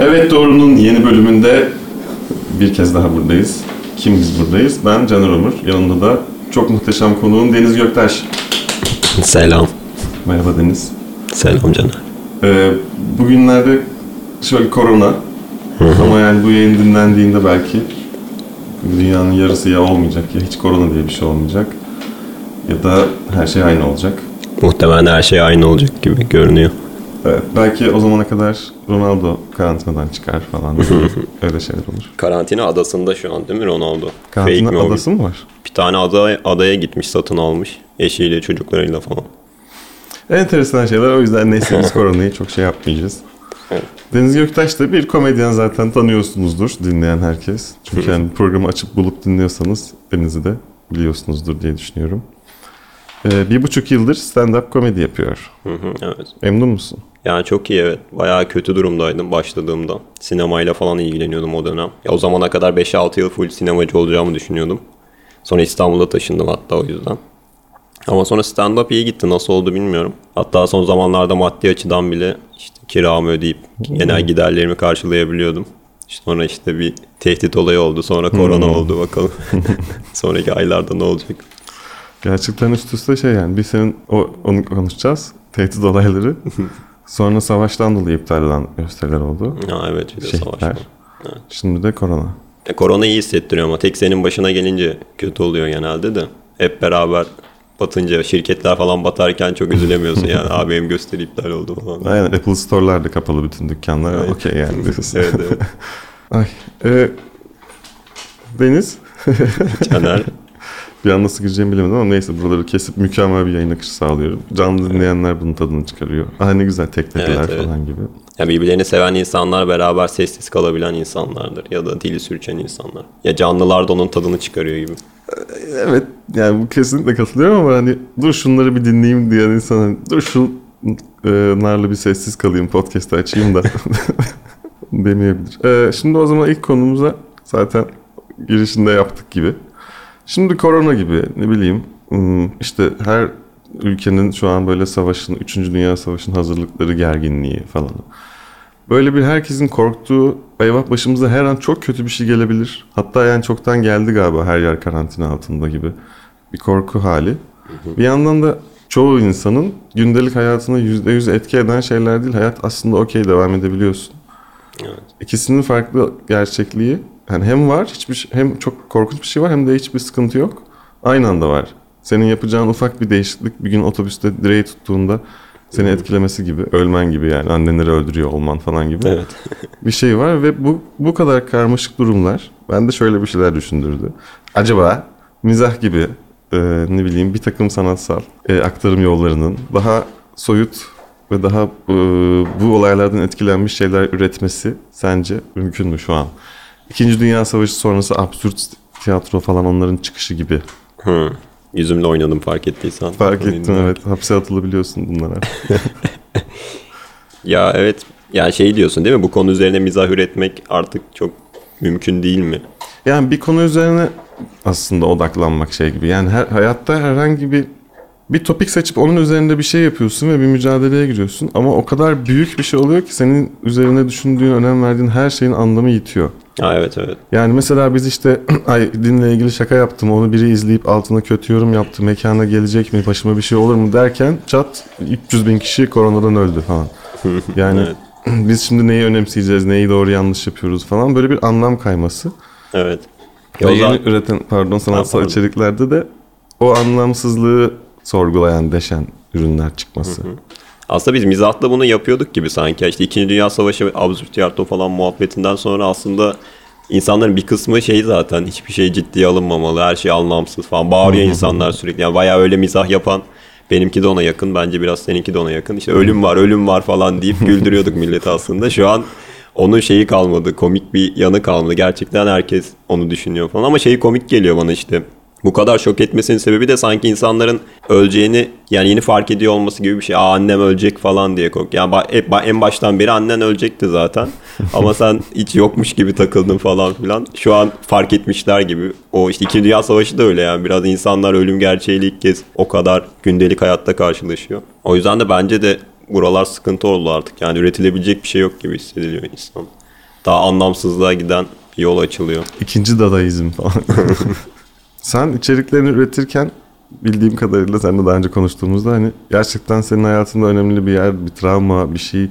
Evet Doğru'nun yeni bölümünde bir kez daha buradayız. Kim biz buradayız? Ben Caner Ömür. Yanımda da çok muhteşem konuğum Deniz Göktaş. Selam. Merhaba Deniz. Selam Caner. Ee, bugünlerde şöyle korona. Ama yani bu yayın dinlendiğinde belki dünyanın yarısı ya olmayacak ya hiç korona diye bir şey olmayacak. Ya da her şey aynı olacak. Muhtemelen her şey aynı olacak gibi görünüyor. Evet, belki o zamana kadar Ronaldo karantinadan çıkar falan. Öyle şeyler olur. Karantina adasında şu an değil mi Ronaldo? Karantina Fake adası mı var? Bir tane ada, adaya gitmiş satın almış. Eşiyle çocuklarıyla falan. Enteresan şeyler. O yüzden neyse biz koronayı çok şey yapmayacağız. Deniz Göktaş da bir komedyen zaten tanıyorsunuzdur dinleyen herkes. Çünkü yani programı açıp bulup dinliyorsanız Deniz'i de biliyorsunuzdur diye düşünüyorum. Ee, bir buçuk yıldır stand-up komedi yapıyor. Evet. Memnun musun? Yani çok iyi evet. Bayağı kötü durumdaydım başladığımda. Sinemayla falan ilgileniyordum o dönem. Ya o zamana kadar 5-6 yıl full sinemacı olacağımı düşünüyordum. Sonra İstanbul'a taşındım hatta o yüzden. Ama sonra stand-up iyi gitti. Nasıl oldu bilmiyorum. Hatta son zamanlarda maddi açıdan bile işte kiramı ödeyip genel giderlerimi karşılayabiliyordum. Sonra işte bir tehdit olayı oldu. Sonra korona oldu bakalım. Sonraki aylarda ne olacak? Gerçekten üst üste şey yani. Bir senin o, onu konuşacağız. Tehdit olayları. Sonra savaştan dolayı iptal edilen gösteriler oldu. Ha evet bir de savaş Şehitler. var. Şimdi de korona. E, korona iyi hissettiriyor ama tek senin başına gelince kötü oluyor genelde de. Hep beraber batınca şirketler falan batarken çok üzülemiyorsun yani. Benim gösteri iptal oldu falan. Aynen Apple Store'lar da kapalı bütün dükkanlar. Evet. Okey yani diyorsun. evet evet. Ay. E, Deniz. Caner. Bir an nasıl gireceğimi bilemedim ama neyse buraları kesip mükemmel bir yayın akışı sağlıyorum. Canlı dinleyenler bunun tadını çıkarıyor. Ah ne güzel tek tekler Evet, evet. falan gibi. Ya birbirlerini seven insanlar beraber sessiz kalabilen insanlardır. Ya da dili sürçen insanlar. Ya canlılar da onun tadını çıkarıyor gibi. Evet yani bu kesinlikle katılıyorum ama hani dur şunları bir dinleyeyim diyen insan hani, dur şunlarla bir sessiz kalayım podcast'ı açayım da demeyebilir. Ee, şimdi o zaman ilk konumuza zaten girişinde yaptık gibi. Şimdi korona gibi ne bileyim hmm, işte her ülkenin şu an böyle savaşın, 3. Dünya Savaşı'nın hazırlıkları gerginliği falan. Böyle bir herkesin korktuğu eyvah başımıza her an çok kötü bir şey gelebilir. Hatta yani çoktan geldi galiba her yer karantina altında gibi bir korku hali. Bir yandan da çoğu insanın gündelik hayatına %100 etki eden şeyler değil. Hayat aslında okey devam edebiliyorsun. Evet. İkisinin farklı gerçekliği yani hem var hiçbir hem çok korkunç bir şey var hem de hiçbir sıkıntı yok. Aynı anda var. Senin yapacağın ufak bir değişiklik bir gün otobüste direği tuttuğunda seni etkilemesi gibi, ölmen gibi yani annenleri öldürüyor olman falan gibi Evet. bir şey var ve bu bu kadar karmaşık durumlar bende şöyle bir şeyler düşündürdü. Acaba mizah gibi e, ne bileyim bir takım sanatsal e, aktarım yollarının daha soyut ve daha e, bu olaylardan etkilenmiş şeyler üretmesi sence mümkün mü şu an? İkinci Dünya Savaşı sonrası absürt tiyatro falan onların çıkışı gibi. Hı. Yüzümle oynadım fark ettiysen. Fark Konuyu ettim dinlerken. evet. Hapse atılabiliyorsun bunlara. Ya evet. Ya şey diyorsun değil mi? Bu konu üzerine mizah üretmek artık çok mümkün değil mi? Yani bir konu üzerine aslında odaklanmak şey gibi. Yani her hayatta herhangi bir bir topik seçip onun üzerinde bir şey yapıyorsun ve bir mücadeleye giriyorsun. Ama o kadar büyük bir şey oluyor ki senin üzerine düşündüğün, önem verdiğin her şeyin anlamı yitiyor. Ha evet evet. Yani mesela biz işte ay dinle ilgili şaka yaptım onu biri izleyip altına kötü yorum yaptı mekana gelecek mi başıma bir şey olur mu derken çat 300 bin kişi koronadan öldü falan. Yani Evet. biz şimdi neyi önemseyeceğiz neyi doğru yanlış yapıyoruz falan böyle bir anlam kayması. Evet. Ve yeni zaman- üreten pardon sanatsal pardon. içeriklerde de o anlamsızlığı sorgulayan deşen ürünler çıkması. Aslında biz mizahla bunu yapıyorduk gibi sanki. İşte İkinci Dünya Savaşı absürt tiyatro falan muhabbetinden sonra aslında insanların bir kısmı şey zaten hiçbir şey ciddiye alınmamalı. Her şey anlamsız falan. Bağırıyor insanlar sürekli. Yani bayağı öyle mizah yapan benimki de ona yakın. Bence biraz seninki de ona yakın. İşte ölüm var, ölüm var falan deyip güldürüyorduk milleti aslında. Şu an onun şeyi kalmadı. Komik bir yanı kalmadı. Gerçekten herkes onu düşünüyor falan. Ama şeyi komik geliyor bana işte. Bu kadar şok etmesinin sebebi de sanki insanların öleceğini yani yeni fark ediyor olması gibi bir şey. Aa annem ölecek falan diye kork. Yani hep- en baştan beri annen ölecekti zaten. Ama sen hiç yokmuş gibi takıldın falan filan. Şu an fark etmişler gibi. O işte İkinci Dünya Savaşı da öyle yani. Biraz insanlar ölüm gerçeğiyle ilk kez o kadar gündelik hayatta karşılaşıyor. O yüzden de bence de buralar sıkıntı oldu artık. Yani üretilebilecek bir şey yok gibi hissediliyor insan. Daha anlamsızlığa giden yol açılıyor. İkinci dadaizm falan. Sen içeriklerini üretirken bildiğim kadarıyla seninle daha önce konuştuğumuzda hani gerçekten senin hayatında önemli bir yer, bir travma, bir şey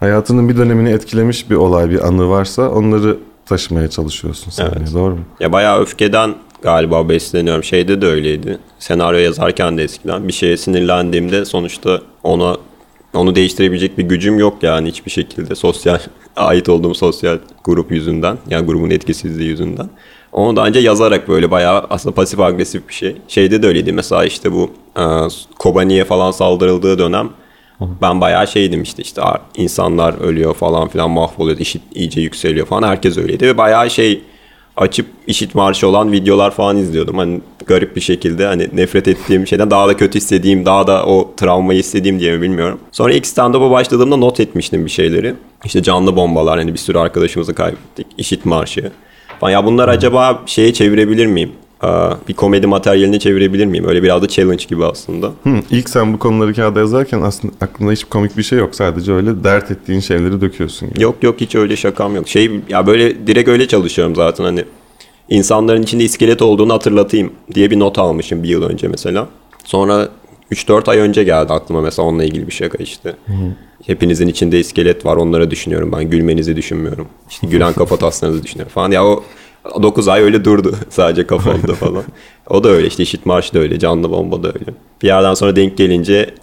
hayatının bir dönemini etkilemiş bir olay, bir anı varsa onları taşımaya çalışıyorsun sahneye. Evet. Doğru mu? Ya bayağı öfkeden galiba besleniyorum. Şeyde de öyleydi. Senaryo yazarken de eskiden bir şeye sinirlendiğimde sonuçta ona onu değiştirebilecek bir gücüm yok yani hiçbir şekilde sosyal ait olduğum sosyal grup yüzünden yani grubun etkisizliği yüzünden. Onu da önce yazarak böyle bayağı aslında pasif agresif bir şey. Şeyde de öyleydi mesela işte bu e, Kobani'ye falan saldırıldığı dönem ben bayağı şeydim işte işte "Aa, insanlar ölüyor falan filan mahvoluyor işit iyice yükseliyor falan herkes öyleydi ve bayağı şey açıp işit marşı olan videolar falan izliyordum. Hani garip bir şekilde hani nefret ettiğim şeyden daha da kötü istediğim, daha da o travmayı istediğim diye mi bilmiyorum. Sonra ilk stand-up'a başladığımda not etmiştim bir şeyleri. İşte canlı bombalar hani bir sürü arkadaşımızı kaybettik. işit marşı. Falan. Ya bunlar acaba şeye çevirebilir miyim? Bir komedi materyaline çevirebilir miyim? Öyle biraz da challenge gibi aslında. Hı, ilk sen bu konuları kağıda yazarken aslında aklında hiç komik bir şey yok. Sadece öyle dert ettiğin şeyleri döküyorsun. Gibi. Yok yok hiç öyle şakam yok. Şey ya böyle direkt öyle çalışıyorum zaten hani insanların içinde iskelet olduğunu hatırlatayım diye bir not almışım bir yıl önce mesela. Sonra 3-4 ay önce geldi aklıma mesela onunla ilgili bir şaka işte. Hepinizin içinde iskelet var onları düşünüyorum ben gülmenizi düşünmüyorum. İşte gülen kafataslarınızı düşünüyorum falan. Ya o 9 ay öyle durdu sadece kafamda falan. O da öyle işte işit marş da öyle canlı bomba da öyle. Bir yerden sonra denk gelince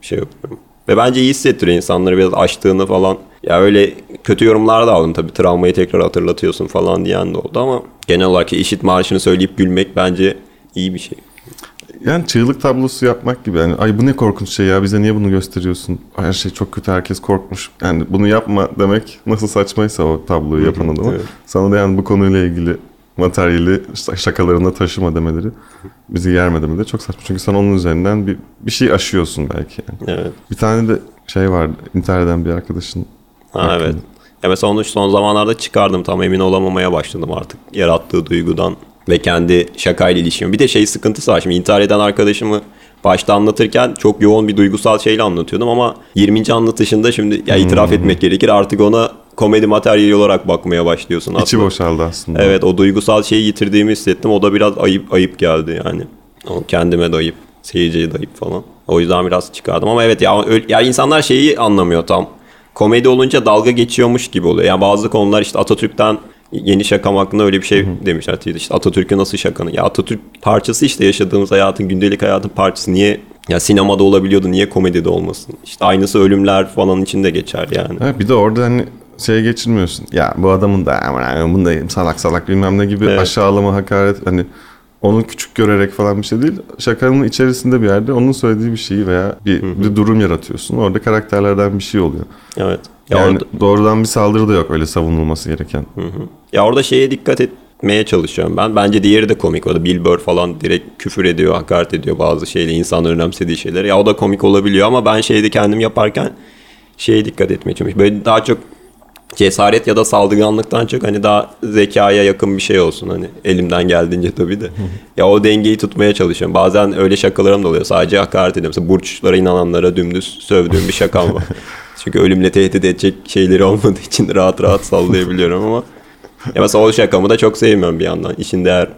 şey yapıyorum. Ve bence iyi hissettiriyor insanları biraz açtığını falan. Ya öyle kötü yorumlar da aldım tabii travmayı tekrar hatırlatıyorsun falan diyen de oldu ama genel olarak işit marşını söyleyip gülmek bence iyi bir şey. Yani çığlık tablosu yapmak gibi. Yani ay bu ne korkunç şey ya bize niye bunu gösteriyorsun? Her şey çok kötü herkes korkmuş. Yani bunu yapma demek nasıl saçmaysa o tabloyu yapan adama. evet. Sana da yani bu konuyla ilgili materyali şakalarına taşıma demeleri bizi yerme demeleri çok saçma. Çünkü sen onun üzerinden bir, bir şey aşıyorsun belki. Yani. Evet. Bir tane de şey vardı eden bir arkadaşın. Ha, hakkında. evet. Ya mesela onu son zamanlarda çıkardım tam emin olamamaya başladım artık yarattığı duygudan ve kendi şakayla ilişkimi. Bir de şey sıkıntısı var şimdi intihar eden arkadaşımı başta anlatırken çok yoğun bir duygusal şeyle anlatıyordum ama 20. anlatışında şimdi ya itiraf Hmm. etmek gerekir artık ona komedi materyali olarak bakmaya başlıyorsun İçi aslında. boşaldı aslında. Evet o duygusal şeyi yitirdiğimi hissettim. O da biraz ayıp ayıp geldi yani. O kendime de ayıp, seyirciye de ayıp falan. O yüzden biraz çıkardım ama evet ya, öyle- ya insanlar şeyi anlamıyor tam. Komedi olunca dalga geçiyormuş gibi oluyor. Yani bazı konular işte Atatürk'ten yeni şakam hakkında öyle bir şey demişler. Tweet'te. İşte Atatürk'ü nasıl şakanı? Ya Atatürk parçası işte yaşadığımız hayatın, gündelik hayatın parçası. Niye ya sinemada olabiliyordu, niye komedide olmasın? İşte aynısı ölümler falan için de geçer yani. Ha, bir de orada hani şey geçirmiyorsun. Ya bu adamın da aman bunu da salak salak bilmem ne gibi Evet. aşağılama hakaret hani onu küçük görerek falan bir şey değil. Şakanın içerisinde bir yerde onun söylediği bir şeyi veya bir, bir durum yaratıyorsun. Orada karakterlerden bir şey oluyor. Evet. Ya Yani orada- doğrudan bir saldırı da yok öyle savunulması gereken. Ya orada şeye dikkat etmeye çalışıyorum ben. Bence diğeri de komik. O da Bill Burr falan direkt küfür ediyor, hakaret ediyor bazı şeyle. insanların önemsediği şeyleri. Ya o da komik olabiliyor ama ben şeyde kendim yaparken şeye dikkat etmeye çalışıyorum. Böyle daha çok cesaret ya da saldırganlıktan çok hani daha zekaya yakın bir şey olsun hani elimden geldiğince tabii de. ya o dengeyi tutmaya çalışıyorum. Bazen öyle şakalarım da oluyor. Sadece hakaret ediyorum. Mesela burçlara inananlara dümdüz sövdüğüm bir şakam var. Çünkü ölümle tehdit edecek şeyleri olmadığı için rahat rahat sallayabiliyorum ama ya mesela o şakamı da çok sevmiyorum bir yandan. İçinde eğer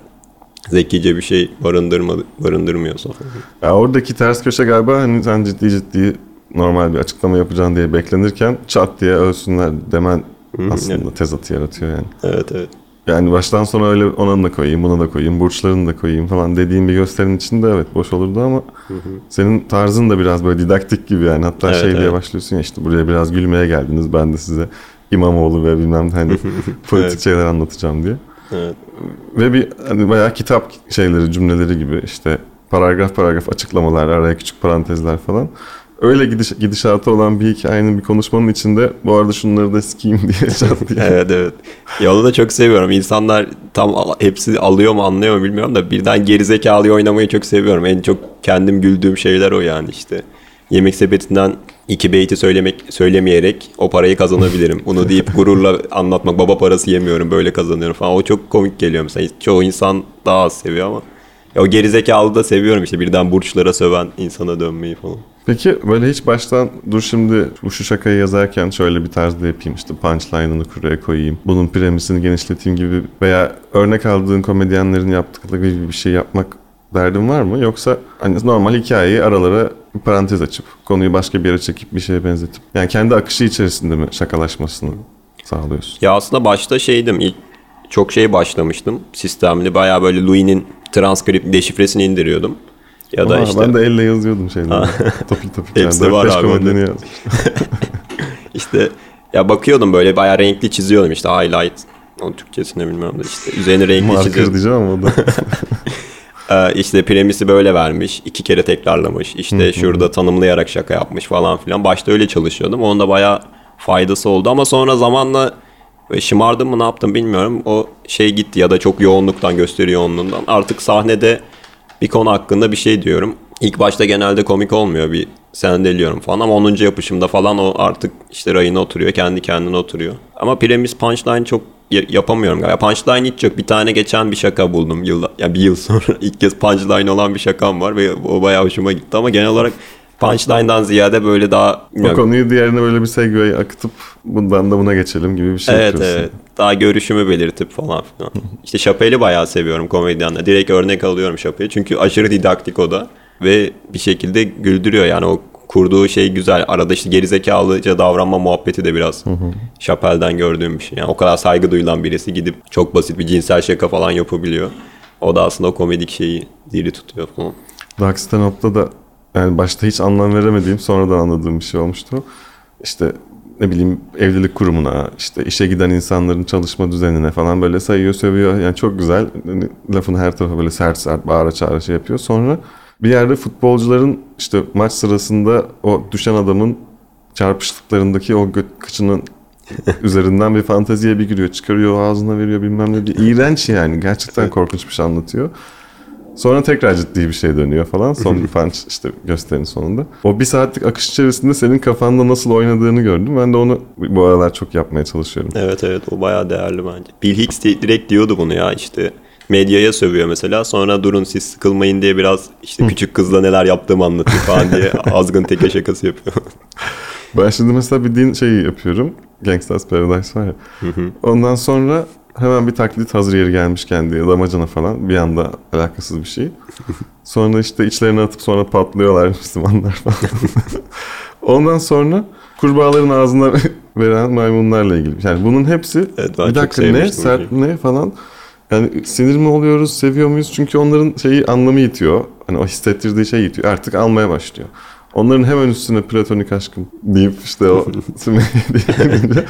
zekice bir şey barındırma, barındırmıyorsa. Ya oradaki ters köşe galiba hani sen ciddi ciddi normal bir açıklama yapacaksın diye beklenirken çat diye ölsünler demen aslında tezatı yaratıyor yani. Evet evet. Yani baştan sona öyle ona da koyayım, buna da koyayım, burçlarını da koyayım falan dediğim bir gösterinin içinde evet boş olurdu ama senin tarzın da biraz böyle didaktik gibi yani. Hatta Evet, şey diye evet. başlıyorsun ya işte buraya biraz gülmeye geldiniz. Ben de size İmamoğlu ve bilmem hani politik Evet. şeyler anlatacağım diye. Evet. Ve bir hani bayağı kitap şeyleri, cümleleri gibi işte paragraf paragraf açıklamalar, araya küçük parantezler falan. Öyle gidiş, gidişatı olan bir hikayenin bir konuşmanın içinde bu arada şunları da sikeyim diye çat diye. evet evet. Ya da çok seviyorum. İnsanlar tam hepsi alıyor mu anlıyor mu bilmiyorum da birden gerizekalıyı oynamayı çok seviyorum. En çok kendim güldüğüm şeyler o yani işte. Yemek sepetinden iki beyti söylemek söylemeyerek o parayı kazanabilirim. Bunu deyip gururla anlatmak. Baba parası yemiyorum böyle kazanıyorum falan. O çok komik geliyor mesela. Çoğu insan daha az seviyor ama. Ya o gerizekalı da seviyorum işte birden burçlara söven insana dönmeyi falan. Peki böyle hiç baştan dur şimdi bu şu şakayı yazarken şöyle bir tarzda yapayım işte punchline'ını kuraya koyayım. Bunun premisini genişleteyim gibi veya örnek aldığın komedyenlerin yaptıkları gibi bir şey yapmak derdin var mı? Yoksa hani normal hikayeyi aralara parantez açıp konuyu başka bir yere çekip bir şeye benzetip yani kendi akışı içerisinde mi şakalaşmasını sağlıyorsun? Ya aslında başta şeydim ilk çok şey başlamıştım sistemli bayağı böyle Louis'nin transkript deşifresini indiriyordum. Ya da işte Ben de elle yazıyordum şeyleri. toplu toplu. Hepsi Yani var abi, işte ya bakıyordum böyle bayağı renkli çiziyordum işte highlight onun Türkçesini bilmiyorum da işte üzerine renkli Marker çiziyordum. diyeceğim ama o da. Ee, işte premisi böyle vermiş. iki kere tekrarlamış. İşte şurada tanımlayarak şaka yapmış falan filan. Başta öyle çalışıyordum. Onun da bayağı faydası oldu ama sonra zamanla böyle şımardım mı ne yaptım bilmiyorum. O şey gitti ya da çok yoğunluktan gösteri yoğunluğundan. Artık sahnede bir konu hakkında bir şey diyorum. İlk başta genelde komik olmuyor bir sendeliyorum falan ama 10. yapışımda falan o artık işte rayına oturuyor. Kendi kendine oturuyor. Ama premis punchline çok ya- yapamıyorum galiba. Punchline hiç yok. Bir tane geçen bir şaka buldum. Yılda, ya bir yıl sonra ilk kez punchline olan bir şakam var ve o bayağı hoşuma gitti ama genel olarak punchline'dan ziyade böyle daha o konuyu diğerine böyle bir segway akıtıp bundan da buna geçelim gibi bir şey Evet yapıyorsun. evet. Daha görüşümü belirtip falan filan. İşte Chappelle'i bayağı seviyorum komedyenle. Direkt örnek alıyorum Chappelle'i. Çünkü aşırı didaktik o da. Ve bir şekilde güldürüyor yani o kurduğu şey güzel. Arada işte gerizekalıca davranma muhabbeti de biraz Chappelle'den gördüğüm bir şey. Yani o kadar saygı duyulan birisi gidip çok basit bir cinsel şaka falan yapabiliyor. O da aslında o komedik şeyi diri tutuyor falan. Dark Stand-Up'ta da yani başta hiç anlam veremediğim sonradan anladığım bir şey olmuştu. İşte ne bileyim evlilik kurumuna, işte işe giden insanların çalışma düzenine falan böyle sayıyor, sövüyor. Yani çok güzel. Yani lafın her tarafa böyle sert sert bağıra çağıra şey yapıyor. Sonra bir yerde futbolcuların işte maç sırasında o düşen adamın çarpıştıklarındaki o kıçının üzerinden bir fanteziye bir giriyor. Çıkarıyor ağzına veriyor bilmem ne diye. İğrenç yani. Gerçekten korkunç bir şey anlatıyor. Sonra tekrar ciddi bir şey dönüyor falan. Son bir punch işte gösterinin sonunda. O bir saatlik akış içerisinde senin kafanda nasıl oynadığını gördüm. Ben de onu bu aralar çok yapmaya çalışıyorum. Evet evet o bayağı değerli bence. Bill Hicks direkt diyordu bunu ya işte medyaya sövüyor mesela sonra durun siz sıkılmayın diye biraz işte küçük kızla neler yaptığımı anlatayım falan diye azgın teke şakası yapıyor. Ben şimdi mesela bildiğin şeyi yapıyorum. Gangsta's Paradise var ya. Ondan sonra hemen bir taklit hazır yeri gelmişken diye damacana falan bir anda alakasız bir şey. Sonra işte içlerine atıp sonra patlıyorlar Müslümanlar falan. Ondan sonra kurbağaların ağzına veren maymunlarla ilgili. Yani bunun hepsi Evet, bir dakika ne sert ne falan. Yani sinir mi oluyoruz, seviyor muyuz? Çünkü onların şeyi anlamı yitiyor. Hani o hissettirdiği şey yitiyor. Artık almaya başlıyor. Onların hemen üstüne platonik aşkım deyip işte o deyince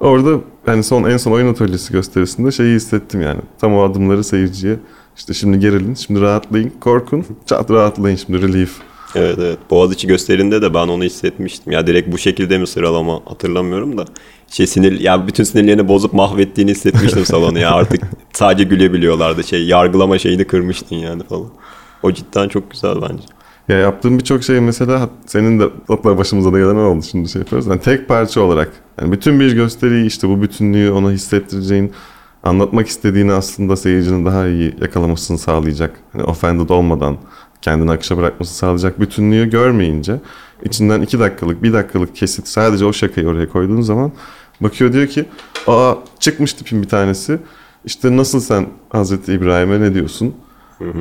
orada yani son en son oyun atölyesi gösterisinde şeyi hissettim yani. Tam o adımları seyirciye işte şimdi gerilin, şimdi rahatlayın, korkun, çat rahatlayın şimdi relief. evet evet Boğaziçi gösterinde de ben onu hissetmiştim. Ya direkt bu şekilde mi sıralama hatırlamıyorum da. Şey sinir ya bütün sinirlerini bozup mahvettiğini hissetmiştim salonu ya artık sadece gülebiliyorlardı şey yargılama şeyini kırmıştın yani falan. O cidden çok güzel bence. Ya yaptığım birçok şey mesela senin de hatta başımıza da gelen oldu şimdi şey yapıyoruz. Yani tek parça olarak yani bütün bir gösteriyi işte bu bütünlüğü ona hissettireceğin anlatmak istediğini aslında seyircinin daha iyi yakalamasını sağlayacak. Hani offended olmadan kendini akışa bırakmasını sağlayacak bütünlüğü görmeyince içinden iki dakikalık bir dakikalık kesit sadece o şakayı oraya koyduğun zaman bakıyor diyor ki aa çıkmış tipin bir tanesi işte nasıl sen Hazreti İbrahim'e ne diyorsun?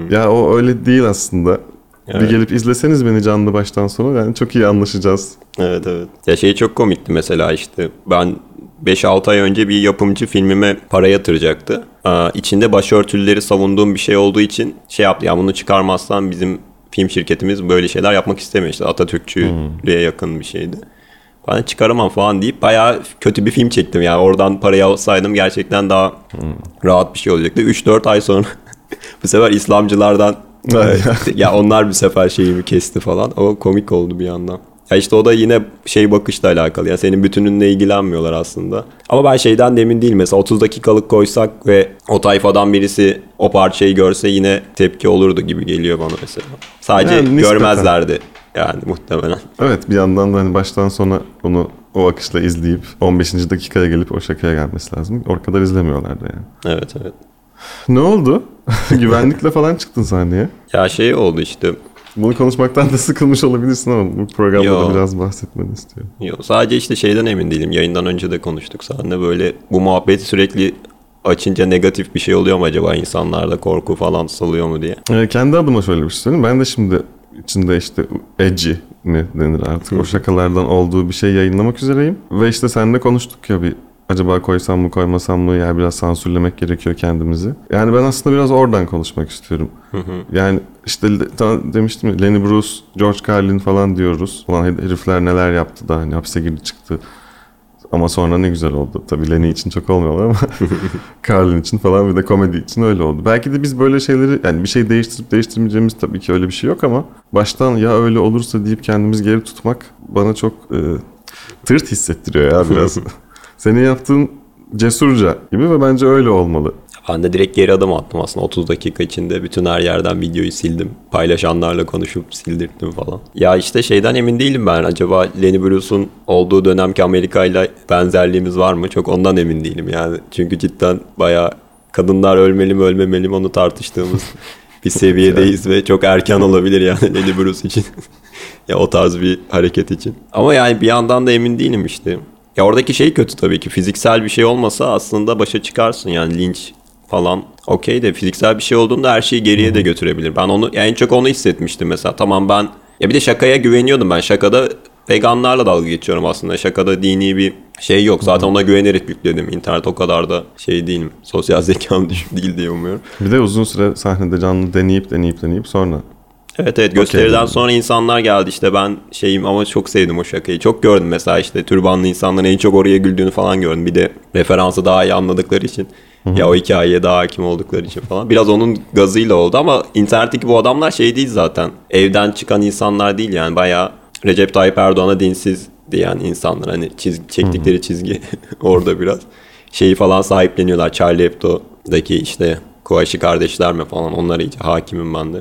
Ya o öyle değil aslında. Bir Evet. gelip izleseniz beni canlı baştan sona yani çok iyi anlaşacağız. Evet evet. Ya şey çok komikti mesela işte ben 5-6 ay önce bir yapımcı filmime para yatıracaktı. Aa, içinde başörtüleri savunduğum bir şey olduğu için şey yaptı ya bunu çıkarmazsan bizim film şirketimiz böyle şeyler yapmak istemiyor. İşte Atatürkçülüğe yakın bir şeydi. Ben çıkaramam falan deyip bayağı kötü bir film çektim yani. Oradan parayı alsaydım gerçekten daha rahat bir şey olacaktı. 3-4 ay sonra bu sefer İslamcılardan Evet. ya onlar bir sefer şeyimi kesti falan. O komik oldu bir yandan. Ya işte o da yine şey bakışla alakalı. Ya senin bütününle ilgilenmiyorlar aslında. Ama ben şeyden de emin değilim. Mesela 30 dakikalık koysak ve o tayfadan birisi o parçayı görse yine tepki olurdu gibi geliyor bana mesela. Sadece Yani nispeten. görmezlerdi yani muhtemelen. Evet bir yandan da hani baştan sona onu o akışla izleyip 15. dakikaya gelip o şakaya gelmesi lazım. O kadar izlemiyorlardı yani. Evet evet. Ne oldu? Güvenlikle falan çıktın sahneye. Ya şey oldu işte Bunu konuşmaktan da sıkılmış olabilirsin ama bu programda Yo. da biraz bahsetmeni istiyorum. Yok, sadece işte şeyden emin değilim. Yayından önce de konuştuk seninle böyle bu muhabbeti sürekli açınca negatif bir şey oluyor mu acaba insanlarda korku falan salıyor mu diye. Ee, kendi adıma şöyle bir şey söyleyeyim. Ben de şimdi içinde işte edgy mi denir artık o şakalardan olduğu bir şey yayınlamak üzereyim. Ve işte seninle konuştuk ya bir acaba koysam mı koymasam mı ya biraz sansürlemek gerekiyor kendimizi. Yani ben aslında biraz oradan konuşmak istiyorum. Yani işte demiştim ya, Lenny Bruce, George Carlin falan diyoruz. Ulan her- herifler neler yaptı da hani hapse girdi çıktı. Ama sonra ne güzel oldu. Tabii Lenny için çok olmuyor ama Carlin için falan bir de komedi için öyle oldu. Belki de biz böyle şeyleri yani bir şey değiştirip değiştirmeyeceğimiz tabii ki öyle bir şey yok ama baştan ya öyle olursa deyip kendimizi geri tutmak bana çok e, tırt hissettiriyor ya biraz. Senin yaptığın cesurca gibi ve bence öyle olmalı. Ben de direkt geri adım attım aslında 30 dakika içinde bütün her yerden videoyu sildim. Paylaşanlarla konuşup sildirttim falan. Ya işte şeyden emin değilim ben. Acaba Lenny Bruce'un olduğu dönemki Amerika ile benzerliğimiz var mı? Çok ondan emin değilim yani. Çünkü cidden bayağı kadınlar ölmeli mi ölmemeli mi onu tartıştığımız bir seviyedeyiz ve çok erken olabilir yani Lenny Bruce için. ya o tarz bir hareket için. Ama yani bir yandan da emin değilim işte. Ya oradaki şey kötü tabii ki. Fiziksel bir şey olmasa aslında başa çıkarsın yani linç falan. Okey de fiziksel bir şey olduğunda her şeyi geriye de götürebilir. Ben onu yani en çok onu hissetmiştim mesela. Tamam ben ya bir de şakaya güveniyordum ben. Şakada veganlarla dalga geçiyorum aslında. Şakada dini bir şey yok. Zaten ona güvenerek yükledim. İnternet o kadar da şey değilim. Sosyal zekam düşük değil diye umuyorum. Bir de uzun süre sahnede canlı deneyip deneyip deneyip sonra Evet evet gösteriden Okey. sonra insanlar geldi işte ben şeyim ama çok sevdim o şakayı. Çok gördüm mesela işte türbanlı insanların en çok oraya güldüğünü falan gördüm. Bir de referansı daha iyi anladıkları için. Ya o hikayeye daha hakim oldukları için falan. Biraz onun gazıyla oldu ama internetteki bu adamlar şey değil zaten. Evden çıkan insanlar değil yani bayağı Recep Tayyip Erdoğan'a dinsiz diyen insanlar. Hani çiz- çektikleri çizgi orada biraz. Şeyi falan sahipleniyorlar. Charlie Hebdo'daki işte Kuaşi kardeşler mi falan onlara iyice hakimim ben de.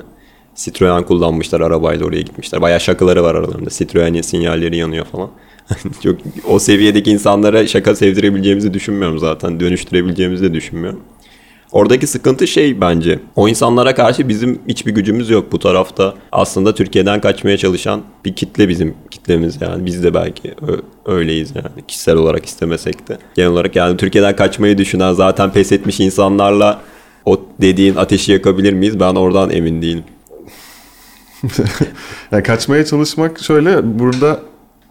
Citroen kullanmışlar arabayla oraya gitmişler. Bayağı şakaları var aralarında. Citroen'in sinyalleri yanıyor falan. Çok o seviyedeki insanlara şaka sevdirebileceğimizi düşünmüyorum zaten. Dönüştürebileceğimizi de düşünmüyorum. Oradaki sıkıntı şey bence. O insanlara karşı bizim hiçbir gücümüz yok bu tarafta. Aslında Türkiye'den kaçmaya çalışan bir kitle bizim kitlemiz yani. Biz de belki öyleyiz yani. Kişisel olarak istemesek de. Genel olarak yani Türkiye'den kaçmayı düşünen zaten pes etmiş insanlarla o dediğin ateşi yakabilir miyiz? Ben oradan emin değilim. Yani kaçmaya çalışmak şöyle burada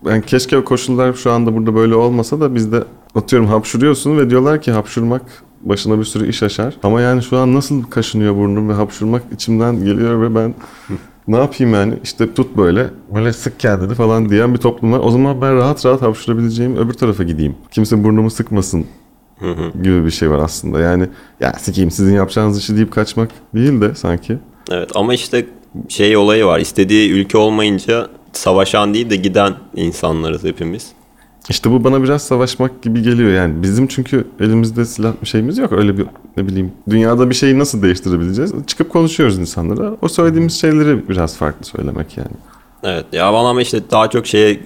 yani keşke koşullar şu anda burada böyle olmasa da bizde atıyorum hapşuruyorsun ve diyorlar ki hapşurmak başına bir sürü iş açar. Ama yani şu an nasıl kaşınıyor burnum ve hapşurmak içimden geliyor ve ben ne yapayım yani işte tut böyle böyle sık kendini falan diyen bir toplum var. O zaman ben rahat rahat hapşurabileceğim öbür tarafa gideyim. Kimse burnumu sıkmasın gibi bir şey var aslında. Yani ya sikeyim sizin yapacağınız işi deyip kaçmak değil de sanki. Evet ama işte şey olayı var. İstediği ülke olmayınca savaşan değil de giden insanlarız hepimiz. İşte bu bana biraz savaşmak gibi geliyor yani. Bizim çünkü elimizde silah şeyimiz yok. Öyle bir ne bileyim dünyada bir şeyi nasıl değiştirebileceğiz? Çıkıp konuşuyoruz insanlara. O söylediğimiz şeyleri biraz farklı söylemek yani. Evet ya bana ama işte daha çok şeye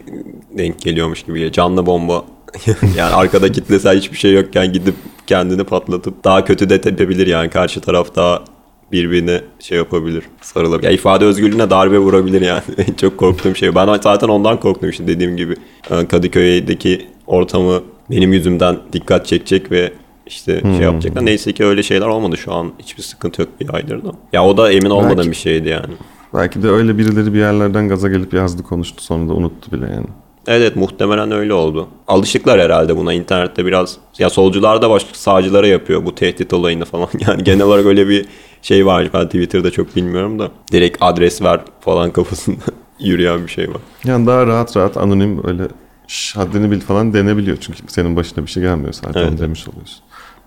denk geliyormuş gibi geliyor. Canlı bomba. yani arkada kitlesel hiçbir şey yokken gidip kendini patlatıp daha kötü de tepebilir yani karşı taraf daha birbirine şey yapabilir, sarılabilir. Ya ifade özgürlüğüne darbe vurabilir yani. En çok korktuğum şey. Ben zaten ondan korktum işte dediğim gibi. Ee, Kadıköy'deki ortamı benim yüzümden dikkat çekecek ve işte şey yapacaklar. Neyse ki öyle şeyler olmadı şu an. Hiçbir sıkıntı yok bir aydır da. Ya o da emin olmadığım Belki- bir şeydi yani. Belki de öyle birileri bir yerlerden gaza gelip yazdı konuştu sonra da unuttu bile yani. Evet muhtemelen öyle oldu. Alışıklar herhalde buna internette biraz. Ya solcular da başka sağcılara yapıyor bu tehdit olayını falan. Yani genel olarak öyle bir şey var. Ben Twitter'da çok bilmiyorum da. Direkt adres ver falan kafasında yürüyen bir şey var. Yani daha rahat rahat anonim böyle "Şş, haddini bil falan denebiliyor. Çünkü senin başına bir şey gelmiyor zaten Evet. demiş oluyorsun.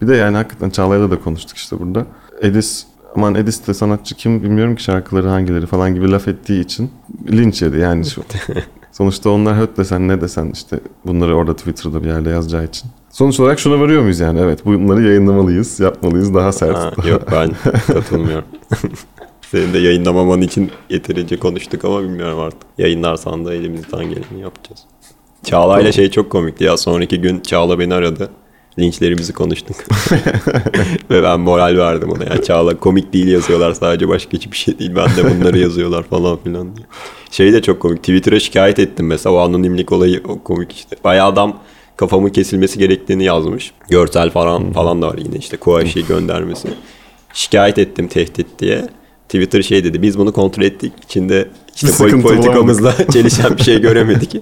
Bir de yani hakikaten Çağla'yla da konuştuk işte burada. Edis aman Edis de sanatçı kim bilmiyorum ki şarkıları hangileri falan gibi laf ettiği için linç yedi yani şu. Sonuçta onlar höt desen ne desen işte bunları orada Twitter'da bir yerde yazacağı için. Sonuç olarak şuna varıyor muyuz yani? Evet bunları yayınlamalıyız, yapmalıyız daha sert. Ha, yok ben katılmıyorum. Senin de yayınlamaman için yeterince konuştuk ama bilmiyorum artık. Yayınlarsan da elimizden geleni yapacağız. Çağla'yla şey çok komikti ya. Sonraki gün Çağla beni aradı. linçlerimizi konuştuk. Ve ben moral verdim ona. Yani Çağla komik değil yazıyorlar sadece başka hiçbir şey değil. Ben de bunları yazıyorlar falan filan diye. Şey de çok komik. Twitter'a şikayet ettim mesela o anonimlik olayı o komik işte. Bayağı adam kafamın kesilmesi gerektiğini yazmış. Görsel falan falan da var yine işte Koaşi'yi göndermesi. Şikayet ettim tehdit diye. Twitter şey dedi biz bunu kontrol ettik içinde işte sıkıntı politikamızla çelişen bir şey göremedik.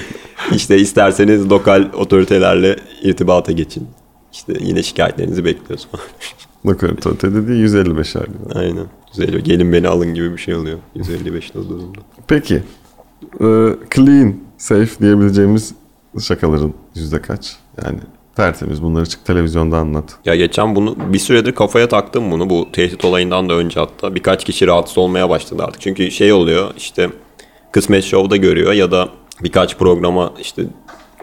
işte isterseniz lokal otoritelerle irtibata geçin. İşte yine şikayetlerinizi bekliyoruz falan. Bakın total dediği 155 hali. Aynen. Güzel. Gelin beni alın gibi bir şey oluyor. 155 durumda. Peki. e, clean, safe diyebileceğimiz şakaların yüzde kaç? Yani tertemiz bunları çık televizyonda anlat. Ya geçen bunu bir süredir kafaya taktım bunu. Bu tehdit olayından da önce hatta. Birkaç kişi rahatsız olmaya başladı artık. Çünkü şey oluyor işte Kısmet Show'da görüyor ya da birkaç programa işte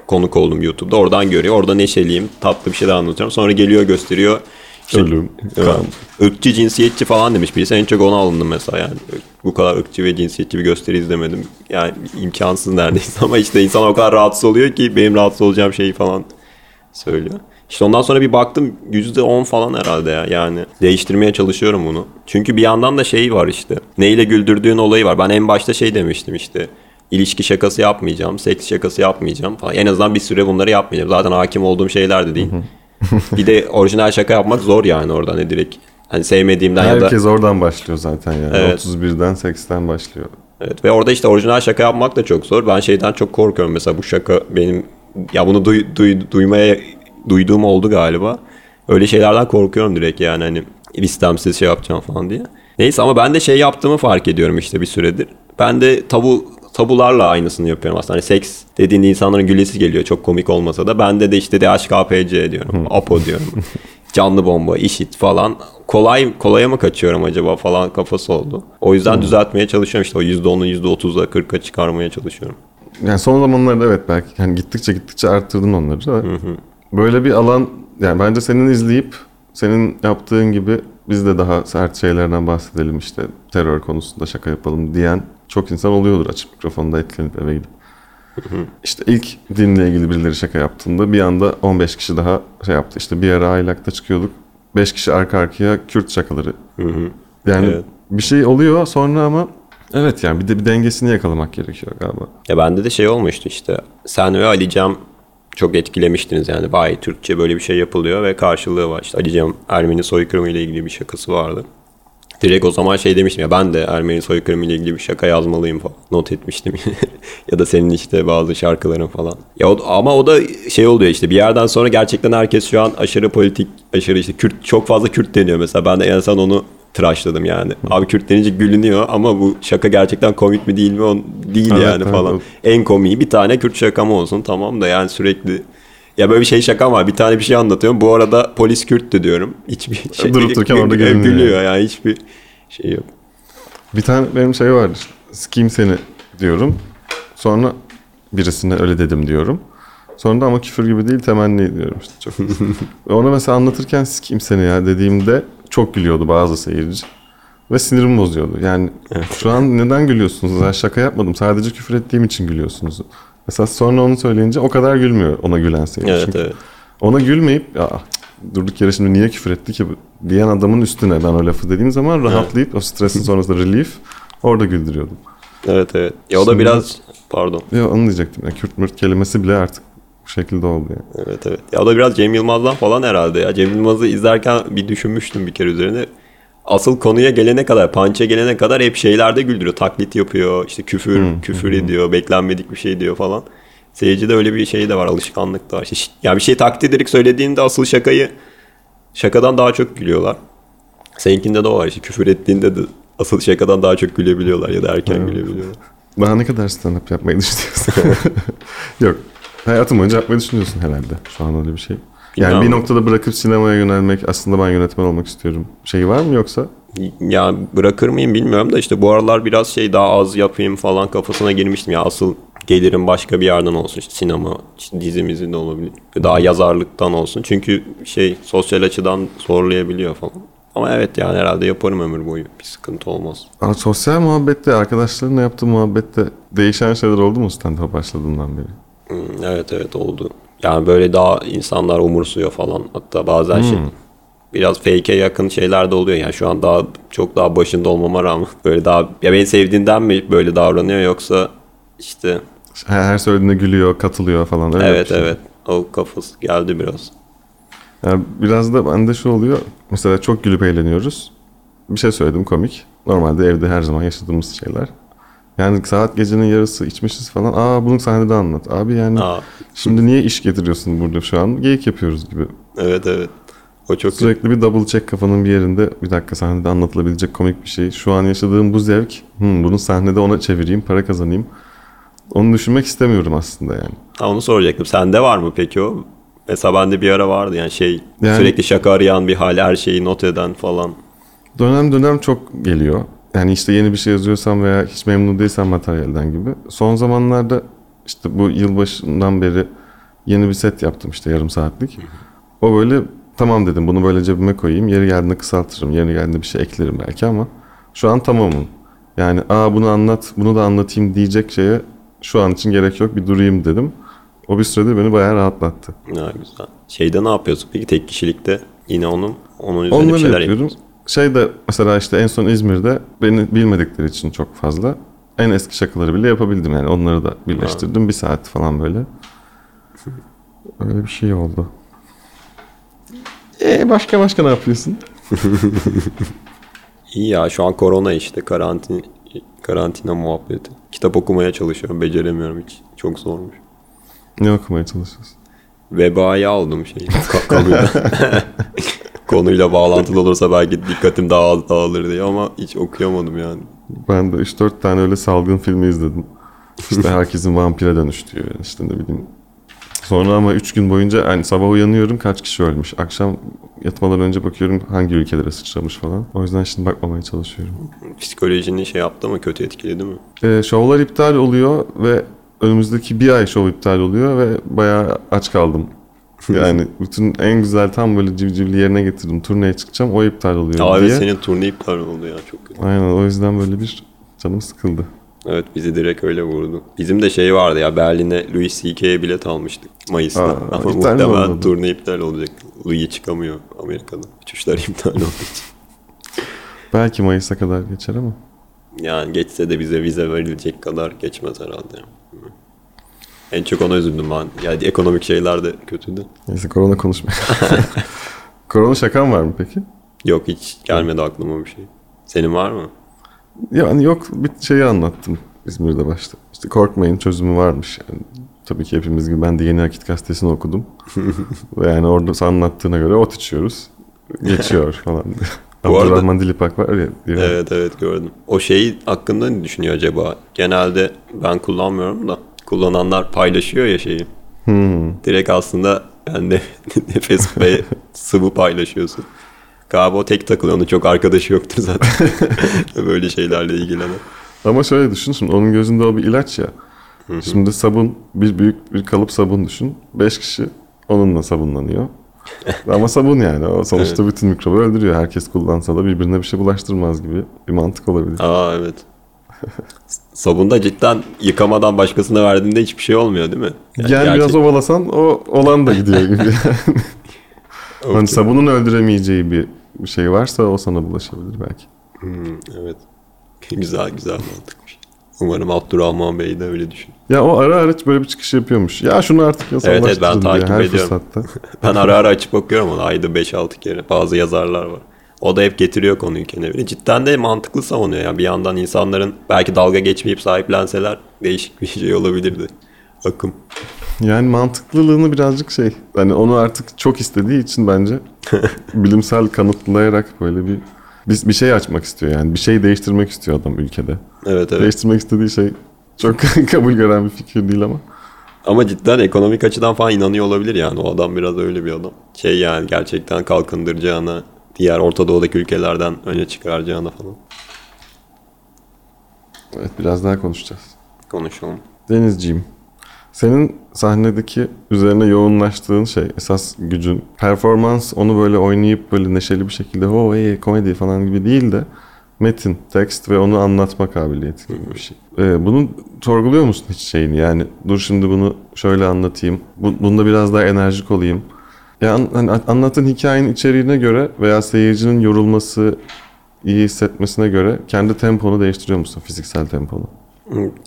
konuk oldum YouTube'da. Oradan görüyor. Orada neşeliyim. Tatlı bir şeyler anlatıyorum. Sonra geliyor gösteriyor. İşte, Ölüm, evet, kan. ırkçı, cinsiyetçi falan demiş birisi. En çok ona alındım mesela yani. Bu kadar ırkçı ve cinsiyetçi bir gösteri izlemedim. Yani imkansız neredeyse ama işte insan o kadar rahatsız oluyor ki benim rahatsız olacağım şeyi falan söylüyor. İşte ondan sonra bir baktım %10 falan herhalde ya. Yani değiştirmeye çalışıyorum bunu. Çünkü bir yandan da şey var işte. Neyle güldürdüğün olayı var. Ben en başta şey demiştim işte. İlişki şakası yapmayacağım, seks şakası yapmayacağım falan. En azından bir süre bunları yapmayacağım. Zaten hakim olduğum şeyler de değil. Bir de orijinal şaka yapmak zor yani orada hani direkt. Hani sevmediğimden ya da Herkes oradan başlıyor zaten yani. Evet. 31'den 80'den başlıyor. Evet ve orada işte orijinal şaka yapmak da çok zor. Ben şeyden çok korkuyorum mesela bu şaka benim ya bunu duy, duy- duymaya duyduğum oldu galiba. Öyle şeylerden korkuyorum direkt yani hani istemsiz şey yapacağım falan diye. Neyse ama ben de şey yaptığımı fark ediyorum işte bir süredir. Ben de tabu tabularla aynısını yapıyorum aslında. Hani seks dediğinde insanların gülesi geliyor çok komik olmasa da. Bende de işte DHKPC diyorum. APO diyorum. Canlı bomba, işit falan. Kolay kolaya mı kaçıyorum acaba falan kafası oldu. O yüzden düzeltmeye çalışıyorum işte o %10'u %30'a 40'a çıkarmaya çalışıyorum. Yani son zamanlarda evet belki yani gittikçe gittikçe arttırdın onları da. Böyle bir alan yani bence senin izleyip senin yaptığın gibi biz de daha sert şeylerden bahsedelim işte terör konusunda şaka yapalım diyen çok insan oluyordur açıp mikrofonda etkilenip eve gidip. İşte ilk dinle ilgili birileri şaka yaptığında bir anda 15 kişi daha şey yaptı. İşte bir ara aylakta çıkıyorduk. 5 kişi arka arkaya Kürt şakaları. Yani Evet. bir şey oluyor sonra ama evet yani bir de bir dengesini yakalamak gerekiyor galiba. Ya bende de şey olmuştu işte. Sen ve Ali Cem çok etkilemiştiniz yani. Vay Türkçe böyle bir şey yapılıyor ve karşılığı var. İşte Ali Cem Ermeni soykırımı ile ilgili bir şakası vardı. Direkt o zaman şey demiştim ya ben de Ermeni soykırımı ile ilgili bir şaka yazmalıyım falan. Not etmiştim. ya da senin işte bazı şarkıların falan. Ya o- ama o da şey oluyor işte bir yerden sonra gerçekten herkes şu an aşırı politik, aşırı işte Kürt çok fazla Kürt deniyor mesela. Ben de en son onu tıraşladım yani. Abi Kürt denince gülünüyor ama bu şaka gerçekten komik mi değil mi? O değil Evet, yani evet, falan. evet. En komiği bir tane Kürt şakam olsun tamam da yani sürekli ya böyle bir şey şakam var. Bir tane bir şey anlatıyorum. Bu arada polis Kürttü diyorum. Hiçbir şey Durup dururken orada gülünüyor. gülüyor yani hiçbir şey yok. Bir tane benim şey vardır. Sikeyim seni diyorum. Sonra birisine öyle dedim diyorum. Sonra da ama küfür gibi değil temenni diyorum işte çok. Ona mesela anlatırken sikeyim seni ya dediğimde çok gülüyordu bazı seyirci. Ve sinirimi bozuyordu. Yani şu an neden gülüyorsunuz? Ben şaka yapmadım. Sadece küfür ettiğim için gülüyorsunuz. Mesela sonra onu söyleyince o kadar gülmüyor ona gülen seyirci. Evet Çünkü evet. ona gülmeyip ya durduk yere şimdi niye küfür etti ki diyen adamın üstüne ben o lafı dediğim zaman rahatlayıp o stresin sonrasında relief orada güldürüyordum. Evet evet. Ya o da Şimdi- biraz pardon. Ya onu diyecektim. Ya, Kürt mürt kelimesi bile artık bu şekilde oldu yani. Evet evet. Ya o da biraz Cem Yılmaz'dan falan herhalde ya. Cem Yılmaz'ı izlerken bir düşünmüştüm bir kere üzerine. Asıl konuya gelene kadar, punch'e gelene kadar hep şeylerde güldürüyor. Taklit yapıyor, işte küfür, küfür ediyor, beklenmedik bir şey diyor falan. Seyircide öyle bir şey de var, alışkanlık da var. İşte, ya bir şey taklit ederek söylediğinde asıl şakayı şakadan daha çok gülüyorlar. Seninkinde de o var işte küfür ettiğinde de asıl şakadan daha çok gülebiliyorlar ya da erken gülebiliyorlar. Daha ne kadar stand-up yapmayı düşünüyorsun? Yok. Hayatım boyunca yapmayı düşünüyorsun herhalde. Şu an öyle bir şey. Yani Bilmem. bir noktada bırakıp sinemaya yönelmek aslında ben yönetmen olmak istiyorum. Şey var mı yoksa? Ya bırakır mıyım bilmiyorum da işte bu aralar biraz şey daha az yapayım falan kafasına girmiştim. Ya asıl gelirim başka bir yerden olsun. İşte sinema, işte dizimizi de olabilir. Daha yazarlıktan olsun. Çünkü şey sosyal açıdan zorlayabiliyor falan. Ama evet yani herhalde yaparım ömür boyu. Bir sıkıntı olmaz. Aa, sosyal muhabbette, arkadaşlarınla yaptığı muhabbette değişen şeyler oldu mu stand-up başladığından beri? Hmm, evet evet oldu. Yani böyle daha insanlar umursuyor falan. Hatta bazen şey biraz fake'e yakın şeyler de oluyor. Yani şu an daha çok daha başında olmama rağmen böyle daha ya beni sevdiğinden mi böyle davranıyor yoksa işte Her, her söylediğine gülüyor, katılıyor falan. Öyle evet şey. evet o kafası geldi biraz. Yani biraz da bende şu oluyor. Mesela çok gülüp eğleniyoruz. Bir şey söyledim komik. Normalde evde her zaman yaşadığımız şeyler. Yani saat gecenin yarısı içmişiz falan. Aa bunu sahnede anlat. Abi yani Aa, şimdi niye iş getiriyorsun burada şu an? Geyik yapıyoruz gibi. evet evet. O çok Sürekli bir double check kafanın bir yerinde. Bir dakika sahnede anlatılabilecek komik bir şey. Şu an yaşadığım bu zevk. Hmm, bunu sahnede ona çevireyim, para kazanayım. Onu düşünmek istemiyorum aslında yani. Ha, onu soracaktım. Sende var mı peki o? Mesela bende bir ara vardı yani şey Yani- sürekli şaka arayan bir hal her şeyi not eden falan. Dönem dönem çok geliyor. Yani işte yeni bir şey yazıyorsam veya hiç memnun değilsem materyalden gibi. Son zamanlarda işte bu yılbaşından beri yeni bir set yaptım işte yarım saatlik. O böyle tamam dedim bunu böyle cebime koyayım. Yeri geldiğinde kısaltırım. Yeri geldiğinde bir şey eklerim belki ama şu an tamamım. Yani aa bunu anlat, bunu da anlatayım diyecek şeye şu an için gerek yok bir durayım dedim. O bir sürede beni bayağı rahatlattı. Ya güzel. Şeyde ne yapıyorsun peki tek kişilikte? Yine onun onun üzerine bir Onları şeyler yapıyorum. yapıyorsun. Şey de mesela işte en son İzmir'de beni bilmedikleri için çok fazla en eski şakaları bile yapabildim yani onları da birleştirdim bir saat falan böyle. Öyle bir şey oldu. E başka başka ne yapıyorsun? İyi ya şu an korona işte karantin karantina muhabbeti. Kitap okumaya çalışıyorum. Beceremiyorum hiç. Çok zormuş. Ne okumaya çalışıyorsun? Vebayı aldım ka- kamuda. Konuyla bağlantılı olursa belki dikkatim daha az dağılır diye ama hiç okuyamadım yani. Ben de 3-4 tane öyle salgın filmi izledim. İşte herkesin vampire dönüştüğü işte ne bileyim. Sonra ama 3 gün boyunca yani sabah uyanıyorum kaç kişi ölmüş. Akşam yatmadan önce bakıyorum hangi ülkelere sıçramış falan. O yüzden şimdi bakmamaya çalışıyorum. Psikolojini şey yaptı mı kötü etkiledi mi? Ee, şovlar iptal oluyor ve önümüzdeki bir ay şov iptal oluyor ve bayağı aç kaldım. Yani bütün en güzel tam böyle civcivli yerine getirdim. Turneye çıkacağım o iptal oluyor Aa diye. evet senin turne iptal oldu ya çok kötü. Aynen o yüzden böyle bir canım sıkıldı. Evet bizi direkt öyle vurdu. Bizim de şey vardı ya Berlin'e Louis C.K.'ye bilet almıştık Mayıs'ta. Aa, Ama muhtemelen turne iptal olacak. Louis çıkamıyor Amerika'da. Uçuşlar iptal olduğu için. Belki Mayıs'a kadar geçer ama. Yani geçse de bize vize verilecek kadar geçmez herhalde. Hı. En çok ona üzüldüm ben. Yani ekonomik şeyler de kötüydü. Neyse korona konuşmayalım. korona şakan var mı peki? Yok hiç gelmedi aklıma bir şey. Senin var mı? Yani yok bir şeyi anlattım İzmir'de başta. İşte korkmayın çözümü varmış. Yani tabii ki hepimiz gibi ben de Yeni Akit Gazetesi'ni okudum. Ve yani orada anlattığına göre ot içiyoruz. Geçiyor falan. Bu arada- Abdurrahman Dilipak var ya. Diyor. Evet evet gördüm. O şey hakkında ne düşünüyor acaba? Genelde ben kullanmıyorum da kullananlar paylaşıyor ya şeyi. Hmm. Direkt aslında yani ne- nefes ve sıvı paylaşıyorsun. Galiba o tek takılıyor. Onun çok arkadaşı yoktur zaten. Böyle şeylerle ilgilenen. Ama şöyle düşün şimdi onun gözünde o bir ilaç ya. Şimdi sabun bir büyük bir kalıp sabun düşün. Beş kişi onunla sabunlanıyor. Ama sabun yani. O sonuçta bütün mikrobu öldürüyor. Herkes kullansa da birbirine bir şey bulaştırmaz gibi bir mantık olabilir. Aa evet. Sabunda cidden yıkamadan başkasına verdiğinde hiçbir şey olmuyor değil mi? Yani, gerçek- biraz ovalasan o olan da gidiyor gibi. Okey. hani sabunun öldüremeyeceği bir şey varsa o sana bulaşabilir belki. Hmm, evet. güzel güzel mantıkmış. Umarım Abdurrahman Bey de öyle düşün. Ya o ara ara böyle bir çıkış yapıyormuş. Ya şunu artık yasallaştırın Evet, evet, ben diye takip her ediyorum. fırsatta. Ben ara ara açıp bakıyorum ona ayda 5-6 kere. Bazı yazarlar var. O da hep getiriyor konuyu kenara. Cidden de mantıklı savunuyor. Yani bir yandan insanların belki dalga geçmeyip sahiplenseler değişik bir şey olabilirdi. Akım. Yani mantıklılığını birazcık şey hani onu artık çok istediği için bence bilimsel kanıtlayarak böyle bir bir, bir şey açmak istiyor yani bir şey değiştirmek istiyor adam ülkede. Evet evet. Değiştirmek istediği şey çok kabul gören bir fikir değil ama. Ama cidden ekonomik açıdan falan inanıyor olabilir yani. O adam biraz öyle bir adam. Şey yani gerçekten kalkındıracağına, diğer Orta Doğu'daki ülkelerden öne çıkaracağına falan. Evet biraz daha konuşacağız. Konuşalım. Denizciğim, senin sahnedeki üzerine yoğunlaştığın şey, esas gücün, performans onu böyle oynayıp böyle neşeli bir şekilde o iyi komedi falan gibi değil de metin, tekst ve onu anlatma kabiliyeti gibi bir şey. Ee, bunu sorguluyor musun hiç şeyini? Yani dur şimdi bunu şöyle anlatayım. Bu, bunda biraz daha enerjik olayım. Yani hani anlattığın hikayenin içeriğine göre veya seyircinin yorulması, iyi hissetmesine göre kendi temponu değiştiriyor musun? Fiziksel temponu.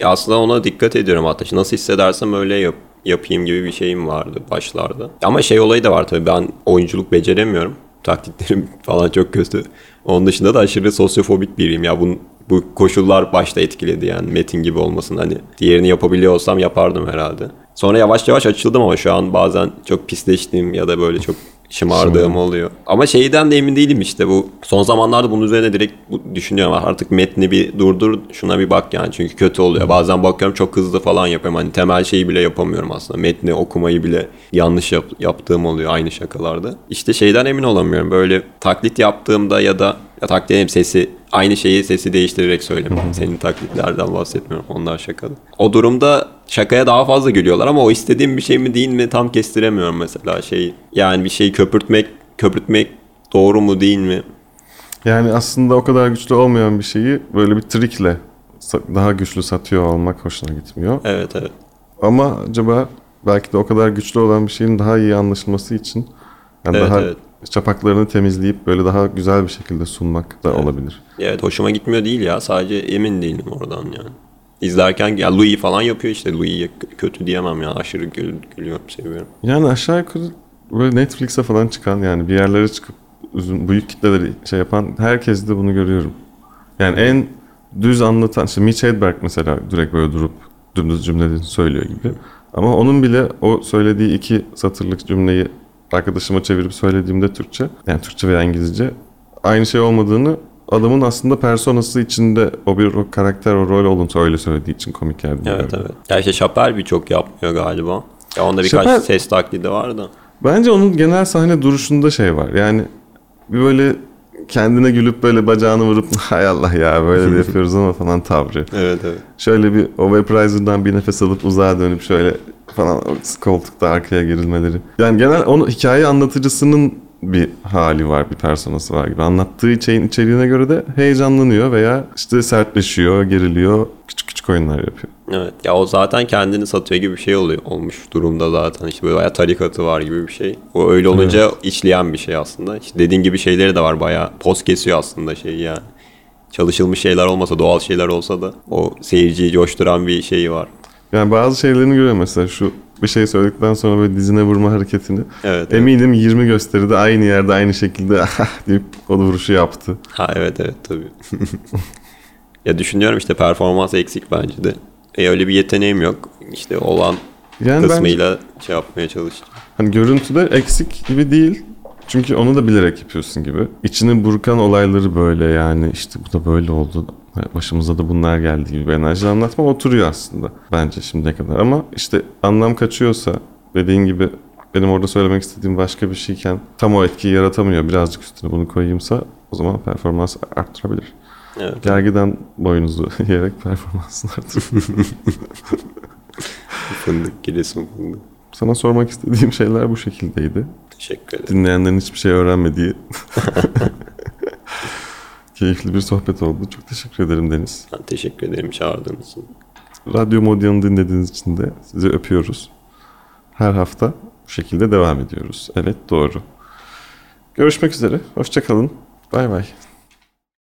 Aslında ona dikkat ediyorum hatta. Nasıl hissedersem öyle yap, yapayım gibi bir şeyim vardı başlarda. Ama şey olayı da var tabii ben oyunculuk beceremiyorum. Taklitlerim falan çok kötü. Onun dışında da aşırı sosyofobik biriyim. Ya bunun, bu koşullar başta etkiledi yani metin gibi olmasın. Hani diğerini yapabiliyor olsam yapardım herhalde. Sonra yavaş yavaş açıldım ama şu an bazen çok pisleştiğim ya da böyle çok şımardığım oluyor. Ama şeyden de emin değilim işte bu son zamanlarda bunun üzerine direkt düşünüyorum artık metni bir durdur şuna bir bak yani çünkü kötü oluyor. Bazen bakıyorum çok hızlı falan yapıyorum hani temel şeyi bile yapamıyorum aslında. Metni okumayı bile yanlış yap- yaptığım oluyor aynı şakalarda. İşte şeyden emin olamıyorum böyle taklit yaptığımda ya da ya taklit edeyim sesi aynı şeyi sesi değiştirerek söyleme. Senin taklitlerden bahsetmiyorum. Onlar şakalı. O durumda şakaya daha fazla gülüyorlar ama o istediğim bir şey mi değil mi tam kestiremiyorum mesela şey. Yani bir şeyi köpürtmek köpürtmek doğru mu değil mi? Yani aslında o kadar güçlü olmayan bir şeyi böyle bir trikle daha güçlü satıyor olmak hoşuna gitmiyor. Evet evet. Ama acaba belki de o kadar güçlü olan bir şeyin daha iyi anlaşılması için yani Evet, daha evet. Çapaklarını temizleyip böyle daha güzel bir şekilde sunmak da olabilir. Evet hoşuma gitmiyor değil ya. Sadece emin değilim oradan yani. İzlerken ya Louis falan yapıyor işte. Louis'ye kötü diyemem ya. Aşırı gül, gülüyorum, seviyorum. Yani aşağı yukarı böyle Netflix'e falan çıkan yani bir yerlere çıkıp uzun büyük kitleleri şey yapan herkes de bunu görüyorum. Yani en düz anlatan işte Mitch Hedberg mesela direkt böyle durup dümdüz cümlelerini söylüyor gibi. Ama onun bile o söylediği iki satırlık cümleyi arkadaşıma çevirip söylediğimde Türkçe yani Türkçe veya İngilizce aynı şey olmadığını adamın aslında personası içinde o bir o karakter o rol olduğunu öyle söylediği için komik geldi. Evet evet. Ya işte Chappelle birçok yapmıyor galiba. Ya onda birkaç Chappelle- ses taklidi var da. Bence onun genel sahne duruşunda şey var. Yani bir böyle kendine gülüp böyle bacağını vurup hay Allah ya böyle de yapıyoruz ama falan tavrı. Evet evet. Şöyle bir o Vaporizer'dan bir nefes alıp uzağa dönüp şöyle falan koltukta arkaya gerilmeleri. Yani genel onu hikaye anlatıcısının bir hali var, bir personası var gibi. Anlattığı şeyin içeriğine göre de heyecanlanıyor veya işte sertleşiyor, geriliyor, küçük küçük oyunlar yapıyor. Evet. Ya o zaten kendini satıyor gibi bir şey oluyor olmuş durumda zaten. İşte böyle bayağı tarikatı var gibi bir şey. O öyle olunca işleyen bir şey aslında. İşte dediğin gibi şeyleri de var bayağı. Poz kesiyor aslında şey yani. Çalışılmış şeyler olmasa, doğal şeyler olsa da o seyirciyi coşturan bir şeyi var. Yani bazı şeylerini görüyorum mesela şu bir şey söyledikten sonra böyle dizine vurma hareketini. Evet. evet. Eminim 20 gösteride aynı yerde aynı şekilde deyip o vuruşu yaptı. Ha evet evet tabii. ya düşünüyorum işte performans eksik bence de. E öyle bir yeteneğim yok. İşte olan Yani ben kısmıyla şey yapmaya çalıştım. hani görüntüde eksik gibi değil. Çünkü onu da bilerek yapıyorsun gibi. İçini burkan olayları böyle yani işte bu da böyle oldu. Başımıza da bunlar geldi gibi bir enerji anlatma oturuyor aslında bence şimdiye kadar. Ama işte anlam kaçıyorsa dediğin gibi benim orada söylemek istediğim başka bir şeyken tam o etkiyi yaratamıyor. Birazcık üstüne bunu koyayımsa o zaman performans arttırabilir. Evet. Gergiden boynuzu yiyerek performansını arttırır. Fındık giresun fındık. Sana sormak istediğim şeyler bu şekildeydi. Teşekkür ederim. Dinleyenlerin hiçbir şey öğrenmediği keyifli bir sohbet oldu. Çok teşekkür ederim Deniz. Ben teşekkür ederim çağırdığınız için. Radyo Modyan'ı dinlediğiniz için de sizi öpüyoruz. Her hafta bu şekilde devam ediyoruz. Evet doğru. Görüşmek üzere. Hoşçakalın. Bay bay.